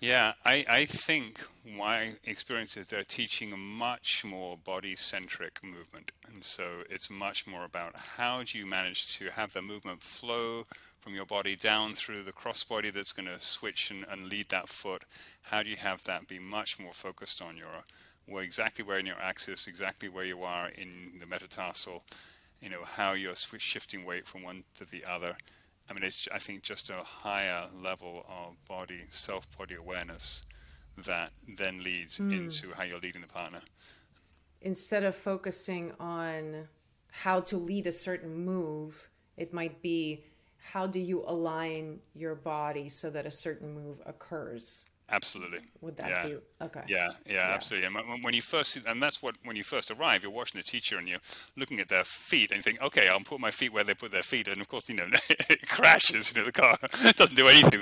yeah, I, I think my experience is they're teaching a much more body centric movement. And so it's much more about how do you manage to have the movement flow from your body down through the cross body that's going to switch and, and lead that foot. How do you have that be much more focused on your where exactly where in your axis, exactly where you are in the metatarsal, you know, how you're shifting weight from one to the other I mean, it's I think just a higher level of body self body awareness that then leads mm. into how you're leading the partner. Instead of focusing on how to lead a certain move, it might be how do you align your body so that a certain move occurs. Absolutely. Would that yeah. be okay? Yeah, yeah, yeah, absolutely. And when you first, see, and that's what when you first arrive, you're watching the teacher and you're looking at their feet and you think, okay, I'll put my feet where they put their feet, and of course, you know, [laughs] it crashes. You know, the car [laughs] doesn't do anything.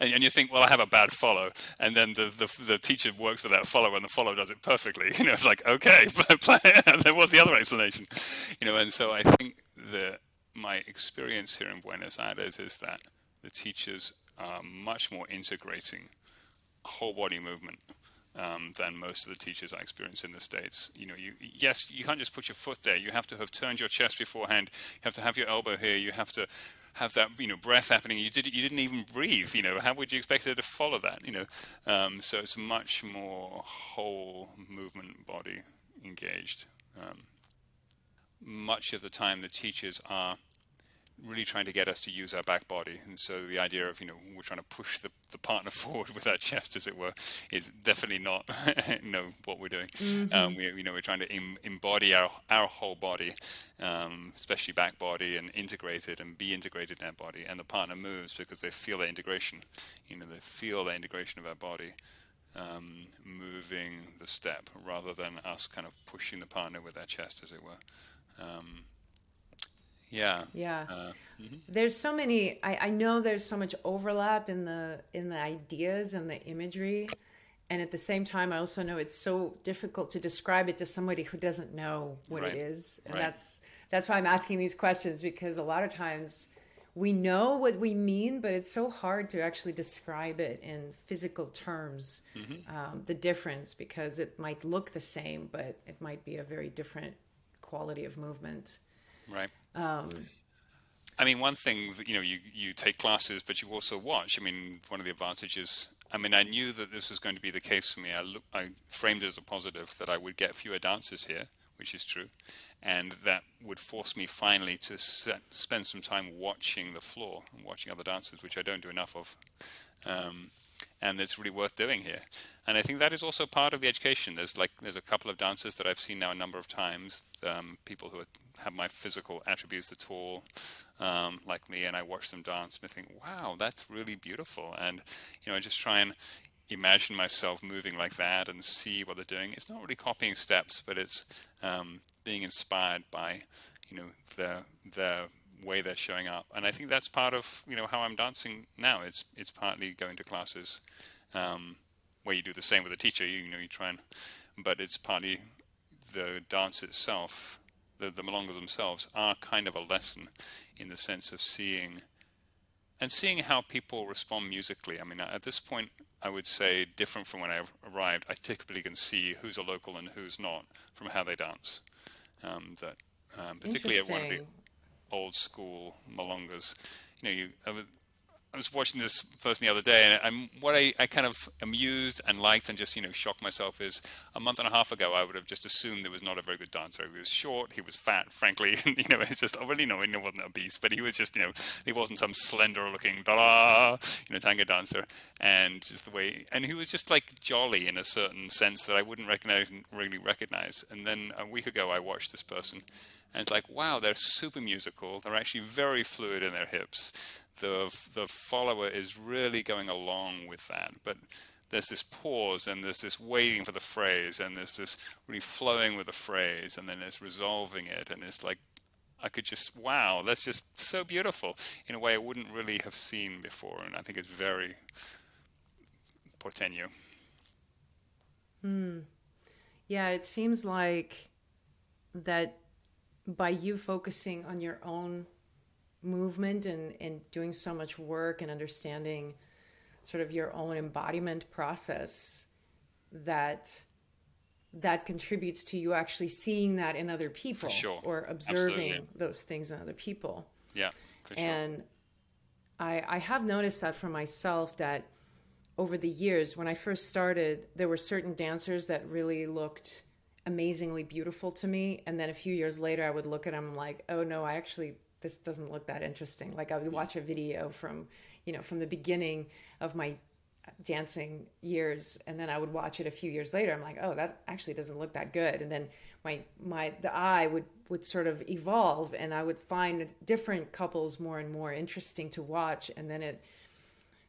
And you think, well, I have a bad follow, and then the the, the teacher works with that follow, and the follow does it perfectly. [laughs] You know, it's like, okay, and there was the other explanation. You know, and so I think that my experience here in Buenos Aires is that the teachers are much more integrating whole body movement um, than most of the teachers I experience in the States. You know, you yes, you can't just put your foot there. You have to have turned your chest beforehand. You have to have your elbow here. You have to have that you know breath happening. You did you didn't even breathe. You know, how would you expect it to follow that? You know, um, so it's much more whole movement body engaged. Um, much of the time, the teachers are really trying to get us to use our back body. And so the idea of, you know, we're trying to push the, the partner [laughs] forward with our chest, as it were, is definitely not, [laughs] you know, what we're doing. Mm-hmm. Um, we, you know, we're trying to Im- embody our, our whole body, um, especially back body, and integrate it and be integrated in our body. And the partner moves because they feel the integration. You know, they feel the integration of our body. Um, moving the step rather than us kind of pushing the partner with our chest, as it were. Um, yeah. Yeah. Uh, mm-hmm. There's so many. I, I know there's so much overlap in the in the ideas and the imagery, and at the same time, I also know it's so difficult to describe it to somebody who doesn't know what right. it is, and right. that's that's why I'm asking these questions because a lot of times we know what we mean, but it's so hard to actually describe it in physical terms. Mm-hmm. Um, the difference because it might look the same, but it might be a very different quality of movement. Right. Um, I mean, one thing you know, you you take classes, but you also watch. I mean, one of the advantages. I mean, I knew that this was going to be the case for me. I look, I framed it as a positive that I would get fewer dancers here, which is true, and that would force me finally to set, spend some time watching the floor and watching other dancers, which I don't do enough of. Um, and it's really worth doing here. And I think that is also part of the education. There's like there's a couple of dancers that I've seen now a number of times. Um, people who have my physical attributes, they're tall, um, like me, and I watch them dance and I think, wow, that's really beautiful. And you know, I just try and imagine myself moving like that and see what they're doing. It's not really copying steps, but it's um, being inspired by you know the the way they're showing up. And I think that's part of you know how I'm dancing now. It's it's partly going to classes, um, way you do the same with a teacher. You, you know, you try and, but it's partly the dance itself. The the milongas themselves are kind of a lesson in the sense of seeing and seeing how people respond musically. I mean, at this point, I would say different from when I arrived. I typically can see who's a local and who's not from how they dance. Um, that um, particularly at one of the old school milongas, you know, you I was watching this person the other day, and I'm, what I, I kind of amused and liked and just you know shocked myself is a month and a half ago I would have just assumed there was not a very good dancer. He was short, he was fat, frankly, [laughs] and you know it's just well, you know he wasn't obese, but he was just you know he wasn't some slender looking da you know tango dancer, and just the way and he was just like jolly in a certain sense that I wouldn't recognize really recognize. And then a week ago I watched this person, and it's like wow they're super musical. They're actually very fluid in their hips the the follower is really going along with that, but there's this pause and there's this waiting for the phrase and there's this really flowing with the phrase and then it's resolving it and it's like I could just wow that's just so beautiful in a way I wouldn't really have seen before and I think it's very porteño. Hmm. Yeah, it seems like that by you focusing on your own movement and, and doing so much work and understanding sort of your own embodiment process that that contributes to you actually seeing that in other people sure. or observing Absolutely. those things in other people. Yeah. and I I have noticed that for myself that over the years when I first started there were certain dancers that really looked amazingly beautiful to me and then a few years later I would look at them like oh no I actually this doesn't look that interesting. Like I would watch a video from, you know, from the beginning of my dancing years and then I would watch it a few years later. I'm like, oh, that actually doesn't look that good. And then my my the eye would would sort of evolve and I would find different couples more and more interesting to watch. And then it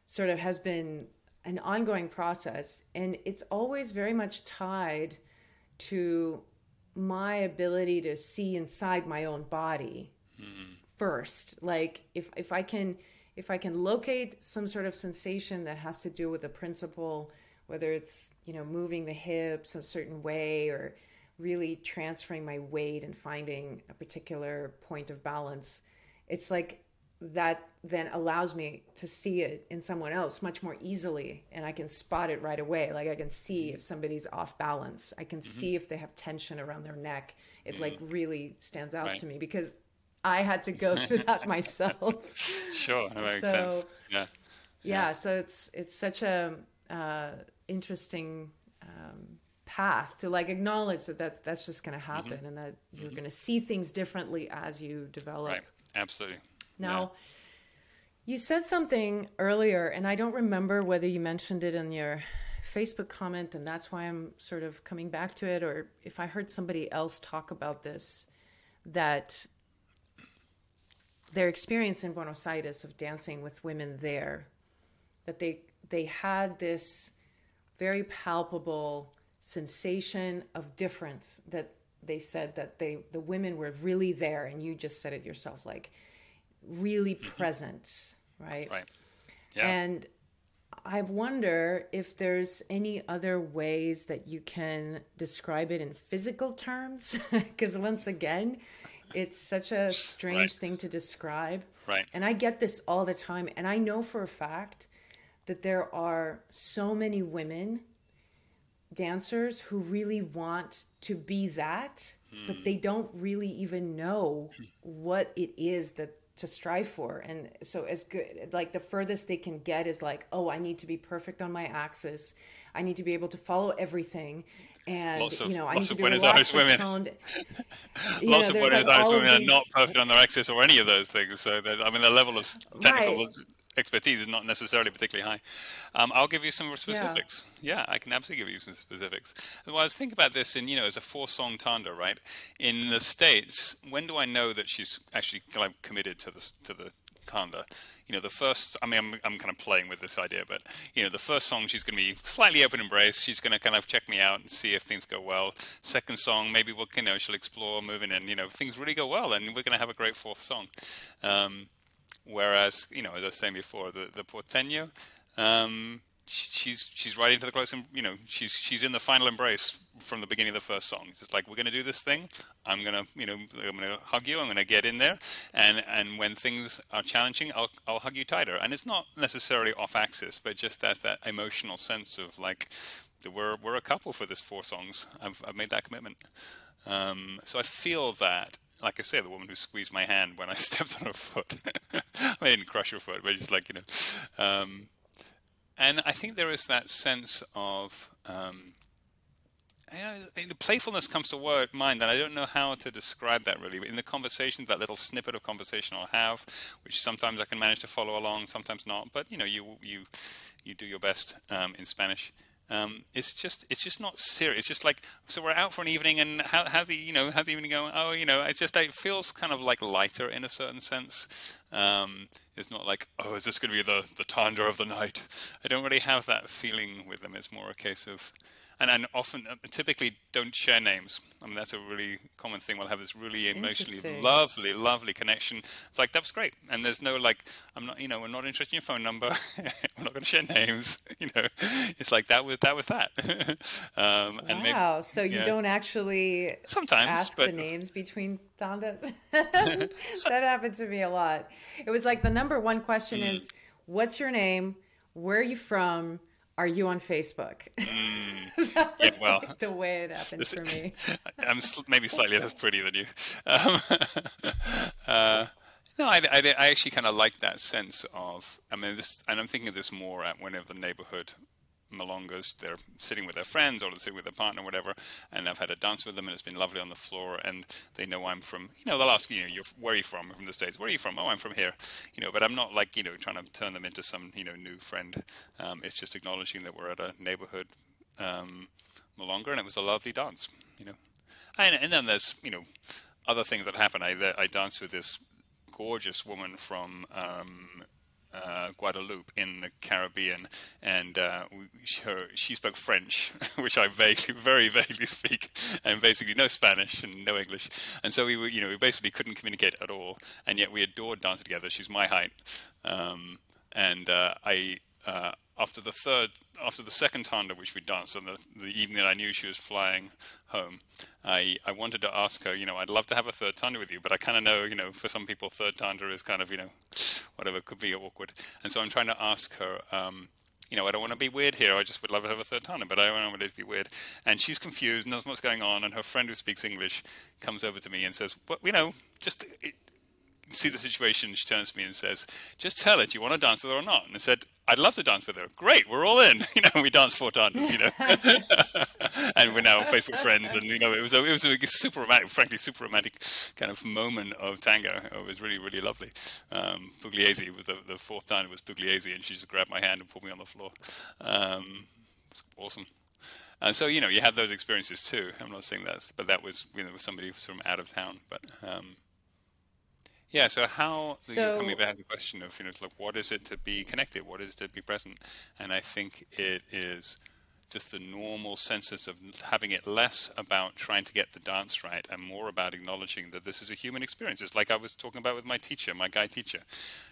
sort of has been an ongoing process. And it's always very much tied to my ability to see inside my own body. Mm-hmm first like if if i can if i can locate some sort of sensation that has to do with the principle whether it's you know moving the hips a certain way or really transferring my weight and finding a particular point of balance it's like that then allows me to see it in someone else much more easily and i can spot it right away like i can see if somebody's off balance i can mm-hmm. see if they have tension around their neck it mm-hmm. like really stands out right. to me because I had to go through that [laughs] myself. [laughs] Sure, that makes so, sense. Yeah. yeah. yeah. so it's it's such a uh, interesting um, path to like acknowledge that, that that's just going to happen mm-hmm. and that you're mm-hmm. going to see things differently as you develop. Right. Absolutely. Now, yeah. you said something earlier, and I don't remember whether you mentioned it in your Facebook comment, and that's why I'm sort of coming back to it, or if I heard somebody else talk about this, that their experience in Buenos Aires of dancing with women there, that they they had this very palpable sensation of difference that they said that they the women were really there and you just said it yourself like really present right right yeah. and i wonder if there's any other ways that you can describe it in physical terms [laughs] because once again it's such a strange right. thing to describe. Right. And I get this all the time. And I know for a fact that there are so many women dancers who really want to be that, hmm. but they don't really even know what it is that to strive for. And so as good like the furthest they can get is like, oh, I need to be perfect on my axis. I need to be able to follow everything and lots of, you know, I lots of Buenos Aires women. [laughs] lots know, of Buenos like Aires women these... are not perfect on their axis or any of those things. So, I mean, the level of technical right. Expertise is not necessarily particularly high. Um, I'll give you some specifics. Yeah. yeah. I can absolutely give you some specifics. Otherwise, think about this in you know as a four-song tanda, right? In the states, when do I know that she's actually kind of committed to the to the tanda? you know, the first, I mean, I'm, I'm kind of playing with this idea, but, you know, the first song, she's going to be slightly open embrace. She's going to kind of check me out and see if things go well. Second song, maybe we'll, you know, she'll explore moving in, you know, things really go well, and we're going to have a great fourth song. Um, whereas, you know, as I was saying before, the, the Porteño, um, she's she's right into the close, and you know, she's she's in the final embrace from the beginning of the first song. It's like we're going to do this thing. I'm gonna, you know, I'm gonna hug you. I'm gonna get in there, and and when things are challenging, I'll I'll hug you tighter. And it's not necessarily off axis, but just that that emotional sense of like we're we're a couple for this four songs. I've I've made that commitment. Um, so I feel that like I say, the woman who squeezed my hand when I [laughs] stepped on her foot. [laughs] I didn't crush her foot, but just like you know. Um, and I think there is that sense of um, you know, the playfulness comes to word mind, and I don't know how to describe that really. But in the conversations, that little snippet of conversation I'll have, which sometimes I can manage to follow along, sometimes not. But you know, you you you do your best um, in Spanish. Um, it's just it's just not serious. It's just like so we're out for an evening, and how how's the you know how's the evening going? Oh, you know, it's just it feels kind of like lighter in a certain sense. Um, it's not like oh, is this going to be the the tanda of the night? I don't really have that feeling with them. It's more a case of and and often uh, typically don't share names. I mean that's a really common thing. We'll have this really emotionally lovely, lovely connection. It's like that's great, and there's no like I'm not you know we're not interested in your phone number. [laughs] we're not going to share names. [laughs] You know, it's like that was that was that. [laughs] um, wow. Maybe, so you yeah. don't actually sometimes ask but, the names between tandas. that happened to me a lot. It was like the number one question mm. is, "What's your name? Where are you from?" Are you on Facebook? [laughs] Mm, yeah, well, like the way it happened this, for me. [laughs] I'm maybe slightly less pretty than you. [laughs] Um, uh, no, I, I, I actually kind of like that sense of. I mean, this, and I'm thinking of this more at whenever the neighborhood Milongas. They're sitting with their friends or they're sitting with their partner, whatever. And I've had a dance with them, and it's been lovely on the floor. And they know I'm from, you know, they'll ask you, know, you're, where are you from? From the states. Where are you from? Oh, I'm from here. You know, but I'm not like you know trying to turn them into some you know new friend. Um, it's just acknowledging that we're at a neighborhood um, Milonga, and it was a lovely dance. You know, and, and then there's you know other things that happen. I I danced with this gorgeous woman from um, uh, Guadeloupe in the Caribbean, and uh, she, her, she spoke French, [laughs] which I vaguely, very vaguely speak, and basically no Spanish and no English. And so we were, you know, we basically couldn't communicate at all, and yet we adored dancing together. She's my height, um, and uh, I uh, after the third, after the second tanda which we danced on the, the evening that I knew she was flying home, I, I wanted to ask her, you know, I'd love to have a third tanda with you, but I kind of know, you know, for some people, third tanda is kind of, you know, whatever, could be awkward. And so I'm trying to ask her, um, you know, I don't want to be weird here. I just would love to have a third tanda, but I don't want it to be weird. And she's confused, and knows what's going on, and her friend who speaks English comes over to me and says, well, you know, just see the situation, she turns to me and says, "Just tell her, do you want to dance with her or not?" And I said, "I'd love to dance with her. Great, we're all in. [laughs] You know, we danced four times. You know, [laughs] and we're now Facebook friends. And you know, it was a, it was a super romantic, frankly, super romantic kind of moment of tango. It was really, really lovely. Um, Pugliese was the, the fourth time. It was Pugliese, and she just grabbed my hand and put me on the floor. Um, awesome. And so, you know, you have those experiences too. I'm not saying that, but that was, you know, somebody from out of town. But um, yeah. So how so, coming back to the question of you know, like what is it to be connected? What is it to be present? And I think it is just the normal senses of having it less about trying to get the dance right and more about acknowledging that this is a human experience. It's like I was talking about with my teacher, my guy teacher.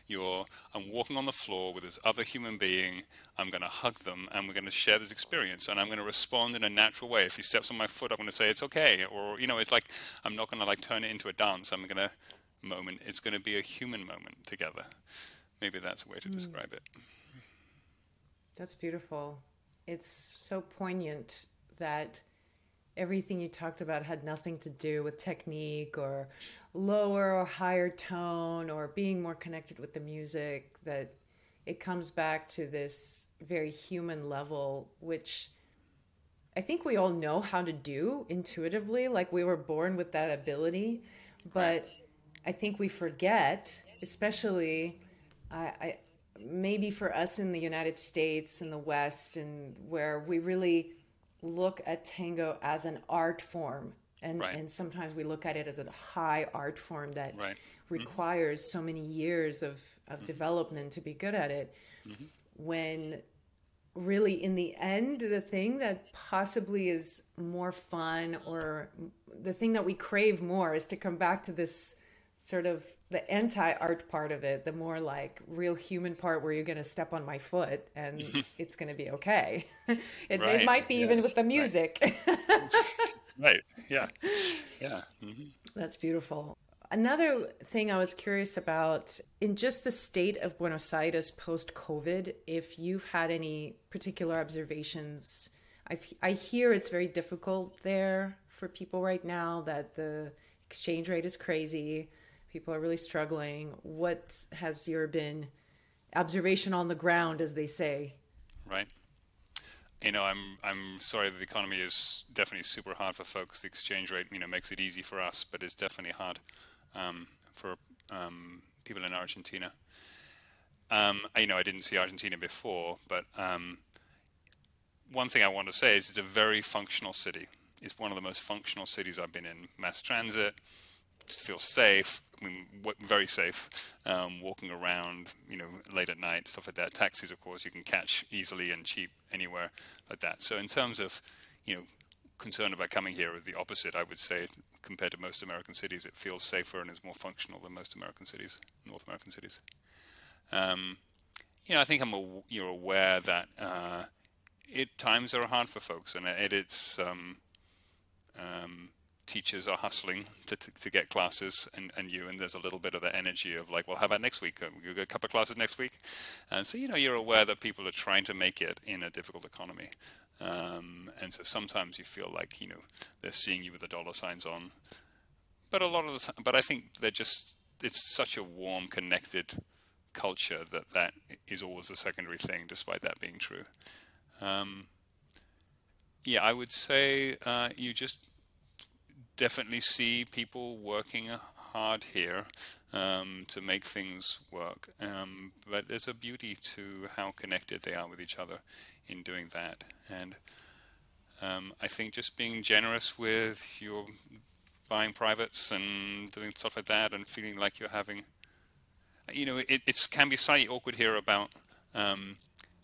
You're, I'm walking on the floor with this other human being. I'm going to hug them and we're going to share this experience and I'm going to respond in a natural way. If he steps on my foot, I'm going to say it's okay. Or, you know, it's like I'm not going to like turn it into a dance. I'm going to moment. It's going to be a human moment together. Maybe that's a way to mm. describe it. That's beautiful. It's so poignant that everything you talked about had nothing to do with technique or lower or higher tone or being more connected with the music, that it comes back to this very human level, which I think we all know how to do intuitively. Like we were born with that ability, but. Right I think we forget, especially I, I, maybe for us in the United States and the West, and where we really look at tango as an art form, and right. and sometimes we look at it as a high art form that right. Mm-hmm. requires mm-hmm. so many years of of mm-hmm. development to be good at it. Mm-hmm. When really in the end the thing that possibly is more fun or the thing that we crave more is to come back to this sort of the anti-art part of it, the more like real human part where you're going to step on my foot and [laughs] it's going to be okay. [laughs] it, right. it, might be yeah. even with the music. Right. [laughs] right. Yeah. Yeah. Mm-hmm. That's beautiful. Another thing I was curious about in just the state of Buenos Aires post COVID, if you've had any particular observations. I, I hear it's very difficult there for people right now, that the exchange rate is crazy people are really struggling. What has your been observation on the ground, as they say? Right. You know, I'm I'm sorry the economy is definitely super hard for folks. The exchange rate, you know, makes it easy for us, but it's definitely hard um, for um, people in Argentina. Um, you know, I didn't see Argentina before, but um, one thing I want to say is it's a very functional city. It's one of the most functional cities I've been in. Mass transit, feels safe. Very safe. Um, walking around, you know, late at night, stuff like that. Taxis, of course, you can catch easily and cheap anywhere like that. So in terms of, you know, concern about coming here, the opposite, I would say, compared to most American cities, it feels safer and is more functional than most American cities, North American cities. Um, you know, I think I'm a, you're aware that uh, it times are hard for folks, and it, it's um, um, teachers are hustling to, to, to, get classes and, and you and there's a little bit of the energy of like well how about next week? We get a couple of classes next week? And so you know you're aware that people are trying to make it in a difficult economy. Um, and so sometimes you feel like you know they're seeing you with the dollar signs on. But a lot of the time but i think they're just it's such a warm connected culture that that is always a secondary thing despite that being true. Um, yeah i would say uh, you just definitely see people working hard here um, to make things work. Um, but there's a beauty to how connected they are with each other in doing that. And um, I think just being generous with your buying privates and doing stuff like that and feeling like you're having, you know, it it's, can be slightly awkward here about um,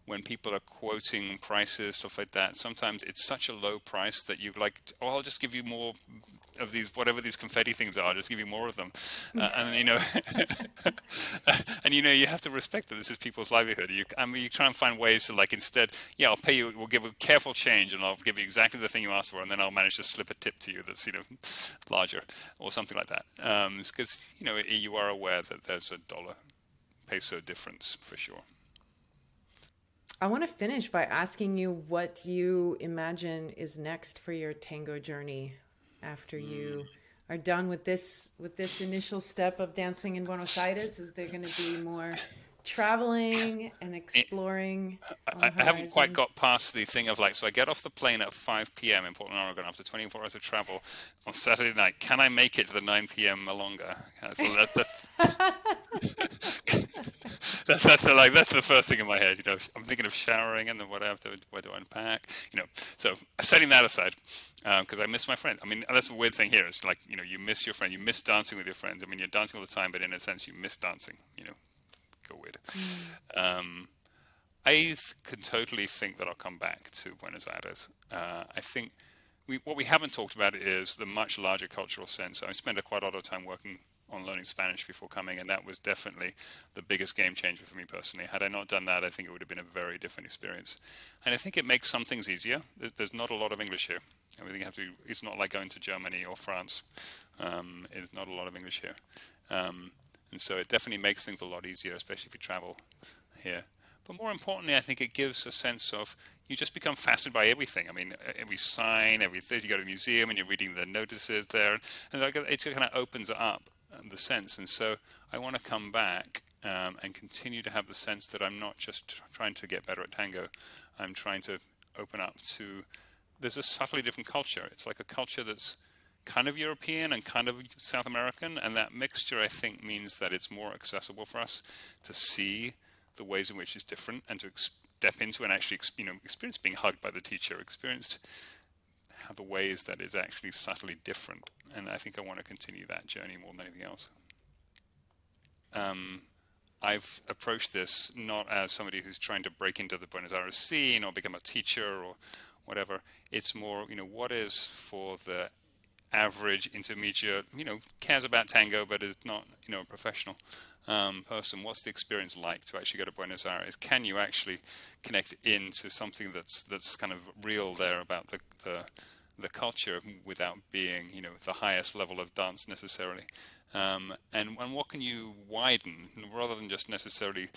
when people are quoting prices, stuff like that, sometimes it's such a low price that you like, oh, I'll just give you more of these, whatever these confetti things are, just give you more of them. [laughs] Uh, and, you know, [laughs] and, you know, you have to respect that this is people's livelihood. You, I mean, you try and find ways to like, instead, yeah, I'll pay you, we'll give a careful change and I'll give you exactly the thing you asked for. And then I'll manage to slip a tip to you that's, you know, larger or something like that. Because, um, you know, you are aware that there's a dollar peso difference for sure. I want to finish by asking you what you imagine is next for your tango journey after mm. you are done with this with this initial step of dancing in Buenos Aires. Is there going to be more traveling [laughs] and exploring. I, I haven't quite got past the thing of like, so I get off the plane at 5 p.m. in Portland, Oregon after 24 hours of travel on Saturday night. Can I make it to the 9 p.m. Milonga? So that's the, that's, [laughs] [laughs] that's the, like that's the first thing in my head. You know, I'm thinking of showering and then what I have to where do I unpack? You know, so setting that aside because um, I miss my friends. I mean, that's a weird thing here. It's like you know, you miss your friend, you miss dancing with your friends. I mean, you're dancing all the time, but in a sense, you miss dancing. You know, Mm. Um, I can totally think that I'll come back to Buenos Aires. Uh, I think we, what we haven't talked about is the much larger cultural sense. I spent a quite a lot of time working on learning Spanish before coming, and that was definitely the biggest game changer for me personally. Had I not done that, I think it would have been a very different experience. And I think it makes some things easier. There's not a lot of English here. Everything you have to. It's not like going to Germany or France. Um, there's not a lot of English here. Um, and so it definitely makes things a lot easier, especially if you travel here. But more importantly, I think it gives a sense of you just become fascinated by everything. I mean, every sign, everything. You go to the museum and you're reading the notices there, and it kind of opens up um, the sense. And so I want to come back um, and continue to have the sense that I'm not just trying to get better at tango. I'm trying to open up to. There's a subtly different culture. It's like a culture that's kind of European and kind of South American, and that mixture I think means that it's more accessible for us to see the ways in which it's different and to step into and actually you know experience being hugged by the teacher, experience how the ways that it's actually subtly different, and I think I want to continue that journey more than anything else. Um, I've approached this not as somebody who's trying to break into the Buenos Aires scene or become a teacher or whatever. It's more, you know, what is for the average intermediate, you know, cares about tango but is not, you know, a professional um, person, what's the experience like to actually go to Buenos Aires? Can you actually connect into something that's that's kind of real there about the the, the culture without being, you know, the highest level of dance necessarily? Um, and and what can you widen rather than just necessarily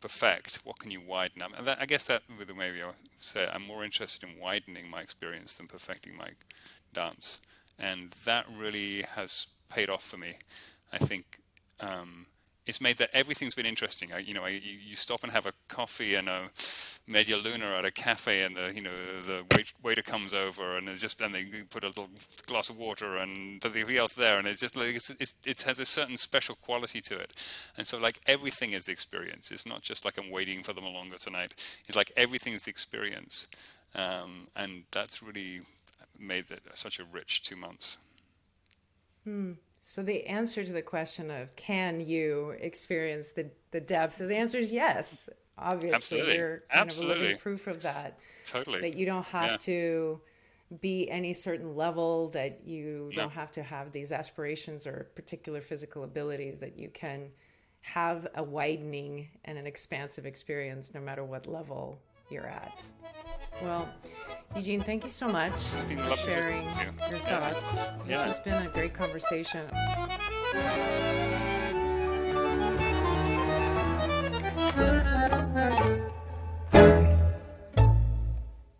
perfect? What can you widen? I, mean, that, I guess that with the maybe I say I'm more interested in widening my experience than perfecting my dance, and that really has paid off for me. I think um, it's made that everything's been interesting. I, you know, I, you, stop and have a coffee and a media luna at a cafe, and the you know the wait, waiter comes over and just and they put a little glass of water and everything else there, and it's just like it's, it's, it has a certain special quality to it. And so like everything is the experience. It's not just like I'm waiting for the milonga tonight. It's like everything is the experience, um, and that's really made it such a rich two months. Hmm. So the answer to the question of can you experience the, the depth, the answer is yes. Obviously, Absolutely. you're kind Absolutely. of a living proof of that. Totally. That you don't have yeah. to be any certain level, that you no. don't have to have these aspirations or particular physical abilities, that you can have a widening and an expansive experience no matter what level you're at. Well, Eugene, thank you so much for sharing you. your thoughts. Yeah. This has been a great conversation.